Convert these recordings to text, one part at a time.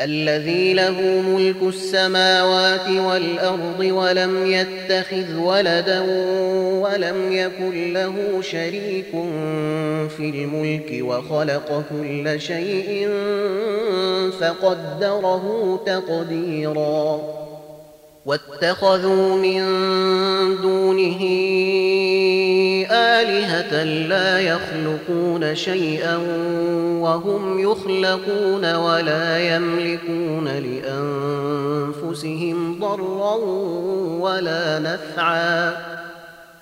الذي له ملك السماوات والأرض ولم يتخذ ولدا ولم يكن له شريك في الملك وخلق كل شيء فقدره تقديرا. واتخذوا من دونه آلهة لا يخلقون شيئا وهم يخلقون ولا يملكون لأنفسهم ضرا ولا نفعا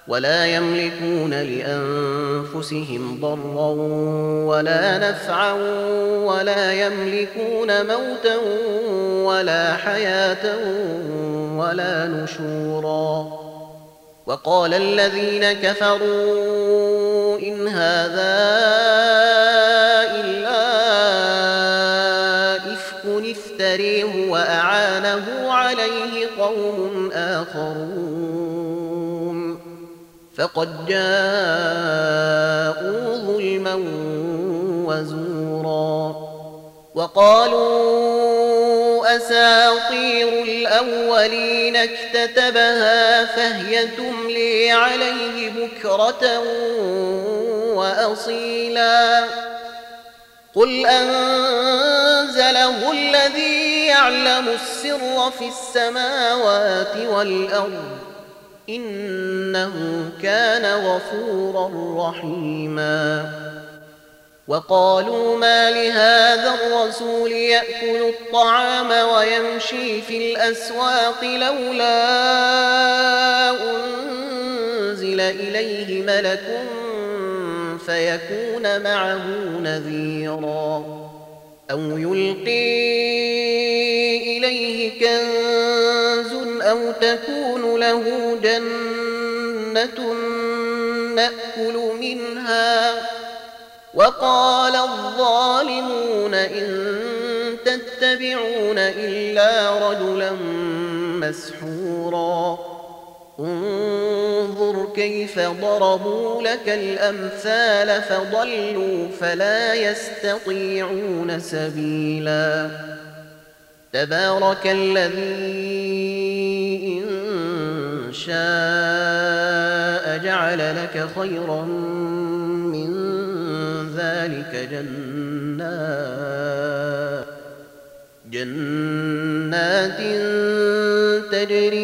ولا يملكون لأنفسهم ضرا ولا نفعا ولا يملكون موتا ولا حياة ولا نشورا وقال الذين كفروا إن هذا عليه قوم آخرون. فقد جاءوا ظلما وزورا. وقالوا أساطير الأولين اكتتبها فهي تملي عليه بكرة وأصيلا. قل أنزله الذي يعلم السر في السماوات والأرض إنه كان غفورا رحيما. وقالوا ما لهذا الرسول يأكل الطعام ويمشي في الأسواق لولا أنزل إليه ملك فيكون معه نذيرا. أو يلقي إليه كنز أو تكون له جنة نأكل منها. وقال الظالمون إن تتبعون إلا رجلا مسحورا. كيف ضربوا لك الأمثال فضلوا فلا يستطيعون سبيلا. تبارك الذي إن شاء جعل لك خيرا من ذلك جنات جنات تجري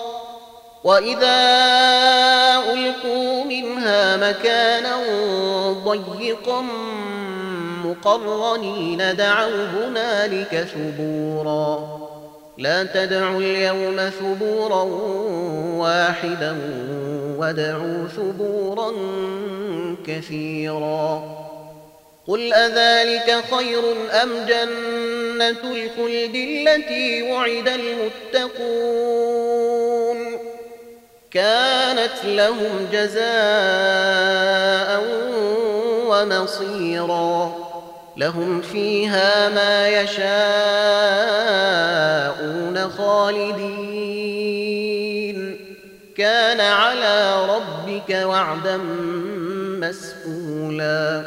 وإذا ألقوا منها مكانا ضيقا مقرنين دعوا هنالك ثبورا لا تدعوا اليوم ثبورا واحدا وادعوا ثبورا كثيرا قل أذلك خير أم جنة الخلد التي وعد المتقون كانت لهم جزاء ومصيرا. لهم فيها ما يشاءون خالدين. كان على ربك وعدا مسئولا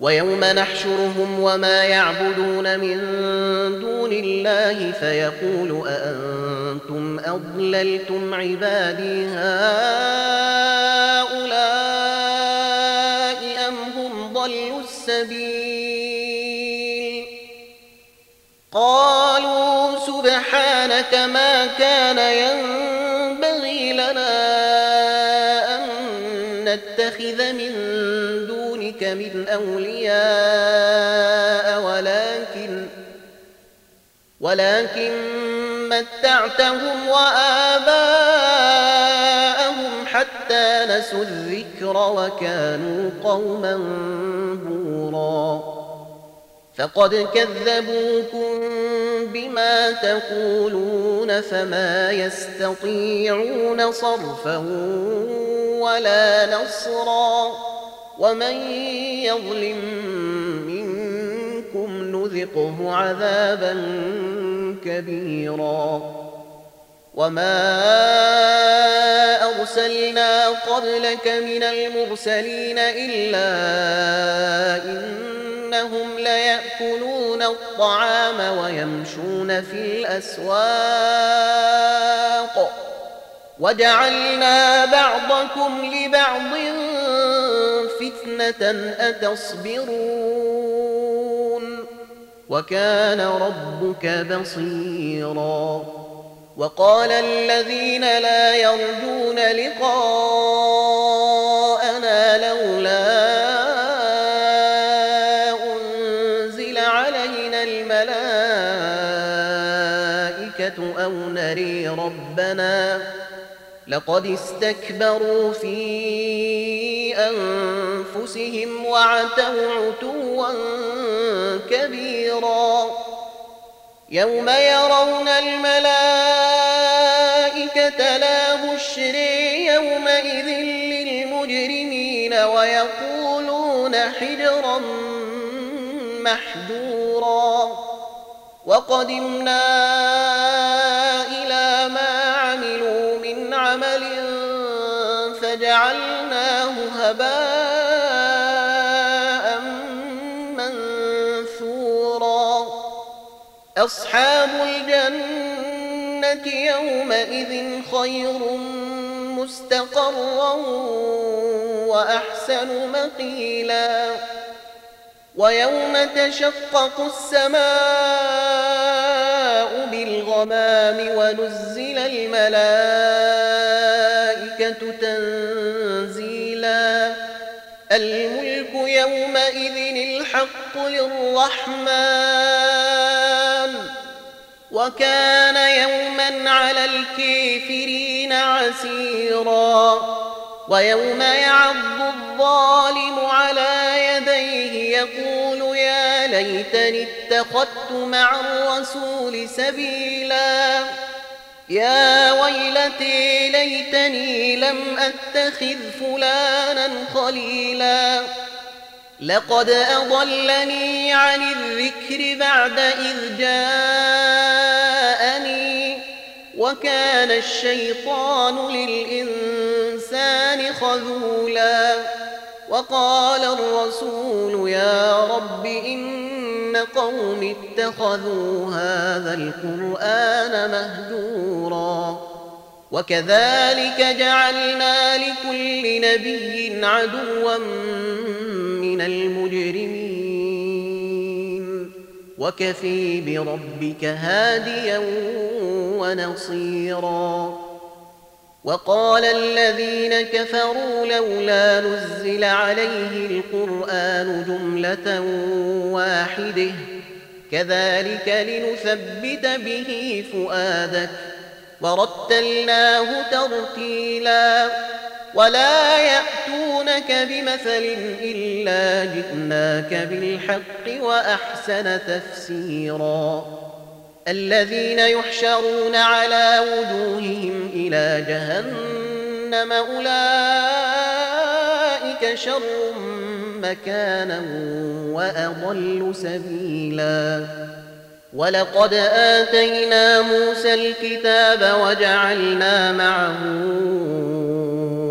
ويوم نحشرهم وما يعبدون من دون الله فيقول أأنتم أضللتم عبادي هؤلاء أم هم ضلوا السبيل؟ قالوا سبحانك ما كان ينبغي من أولياء ولا ولكن متعتهم وآباءهم حتى نسوا الذكر وكانوا قوما بورا. فقد كذبوكم بما تقولون فما يستطيعون صرفا ولا نصرا. ومن يظلم منكم نذقه عذابا كبيرا. وما أرسلنا قبلك من المرسلين إلا إنهم ليأكلون الطعام ويمشون في الأسواق. وجعلنا بعضكم لبعض فتنة أتصبرون وكان ربك بصيرا وقال الذين لا يرجون لقاءنا لولا أنزل علينا الملائكة أو نري ربنا لقد استكبروا في أنفسهم وعتوا عتوا كبيرا. يوم يرون الملائكة لا بشر يومئذ للمجرمين ويقولون حجرا محجورا. وقدمنا هباء منثورا. أصحاب الجنة يومئذ خير مستقرا وأحسن مقيلا. ويوم تشقق السماء بالغمام ونزل الملائكة تنزيلا يومئذ الحق للرحمن وكان يوما على الكافرين عسيرا ويوم يعض الظالم على يديه يقول يا ليتني اتخذت مع الرسول سبيلا يا ويلتي ليتني لم أتخذ فلانا خليلا لقد أضلني عن الذكر بعد إذ جاءني وكان الشيطان للإنسان خذولا وقال الرسول يا رب إن قوم اتخذوا هذا القرآن مهجورا وكذلك جعلنا لكل نبي عدوا من المجرمين. وكفي بربك هاديا ونصيرا. وقال الذين كفروا لولا نزل عليه القرآن جملة واحدة. كذلك لنثبت به فؤادك. ورتلناه ترتيلا. ولا يأتونك بمثل إلا جئناك بالحق وأحسن تفسيرا الذين يحشرون على وجوههم إلى جهنم أولئك شر مكانا وأضل سبيلا ولقد آتينا موسى الكتاب وجعلنا معه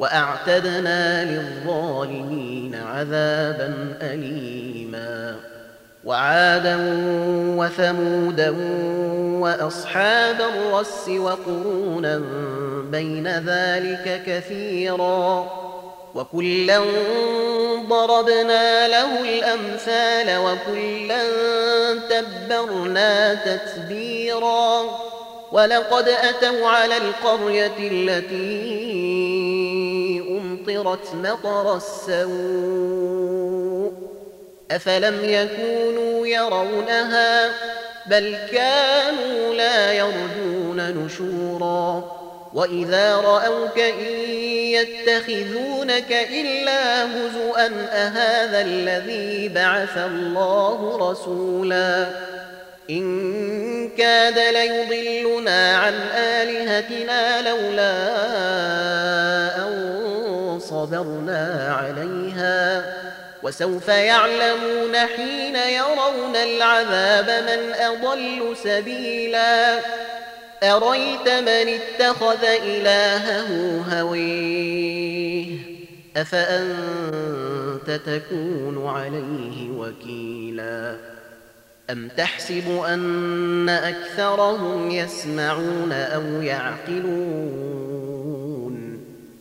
وأعتدنا للظالمين عذابا أليماً. وعادا وثمودا وأصحاب الرس وقرونا بين ذلك كثيرا. وكلا ضربنا له الأمثال وكلا تبرنا تتبيرا. ولقد أتوا على القرية التي امطرت مطر السوء. أفلم يكونوا يرونها بل كانوا لا يرجون نشورا. وإذا رأوك إن يتخذونك إلا هزؤا أهذا الذي بعث الله رسولا؟ إن كاد ليضلنا عن آلهتنا لولا أن صبرنا عليها وسوف يعلمون حين يرون العذاب من أضل سبيلا. أريت من اتخذ إلهه هويه؟ أفأنت تكون عليه وكيلا؟ أم تحسب أن أكثرهم يسمعون أو يعقلون؟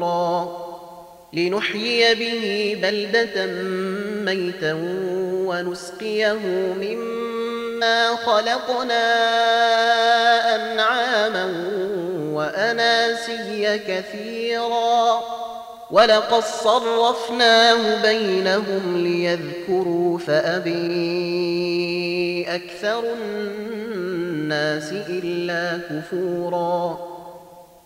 طهورا لنحيي به بلدة ميتا ونسقيه مما خلقنا أنعاما وأناسيا كثيرا ولقد صرفناه بينهم ليذكروا فأبي أكثر الناس إلا كفورا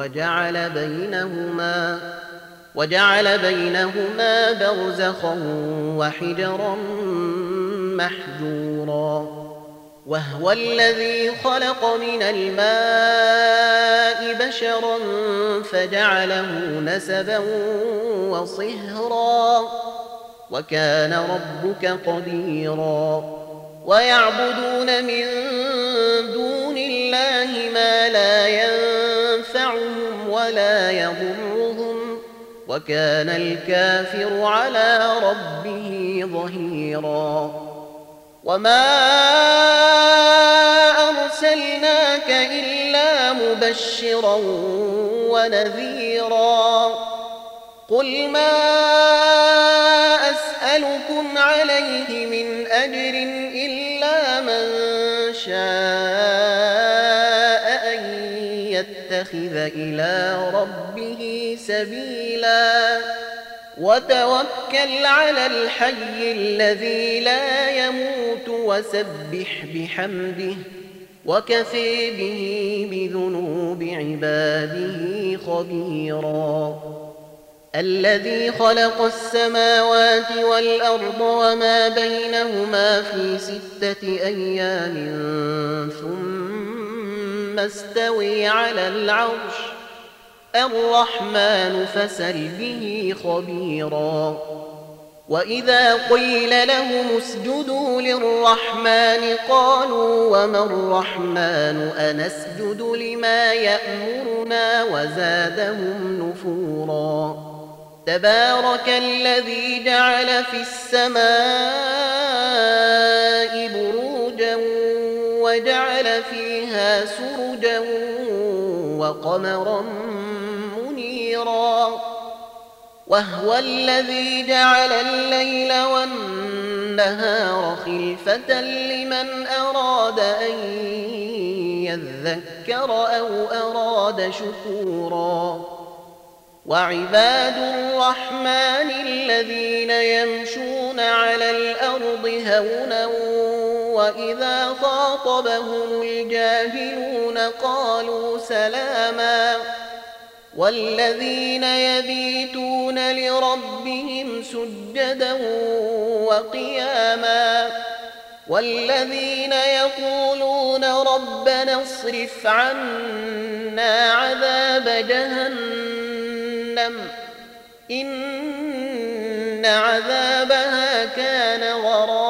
وجعل بينهما وجعل بينهما برزخا وحجرا محجورا وهو الذي خلق من الماء بشرا فجعله نسبا وصهرا وكان ربك قديرا ويعبدون من دون الله ما لا ينفعهم ولا يضرهم وكان الكافر على ربه ظهيرا. وما أرسلناك إلا مبشرا ونذيرا. قل ما أسألكم عليه من أجر إلا من شاء. يتخذ إلى ربه سبيلا. وتوكل على الحي الذي لا يموت وسبح بحمده. وكفي به بذنوب عباده خبيرا. الذي خلق السماوات والأرض وما بينهما في ستة أيام ثم استوي على العرش. الرحمن فسل به خبيرا. وإذا قيل لهم اسجدوا للرحمن قالوا وما الرحمن؟ أنسجد لما يأمرنا وزادهم نفورا. تبارك الذي جعل في السماء بروجا وجعل فيها سرجا وقمرا منيرا وهو الذي جعل الليل والنهار خلفة لمن أراد أن يذكر أو أراد شكورا وعباد الرحمن الذين يمشون على الأرض هونا وإذا خاطبهم الجاهلون قالوا سلاماً والذين يبيتون لربهم سجدا وقياما والذين يقولون ربنا اصرف عنا عذاب جهنم إن عذابها كان غراما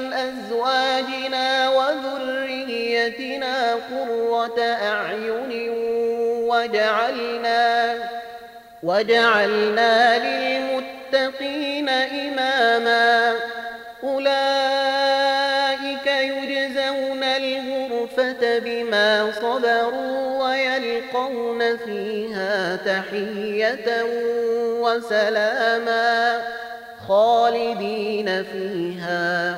قرة أعين وجعلنا وجعلنا للمتقين إماما أولئك يجزون الغرفة بما صبروا ويلقون فيها تحية وسلاما خالدين فيها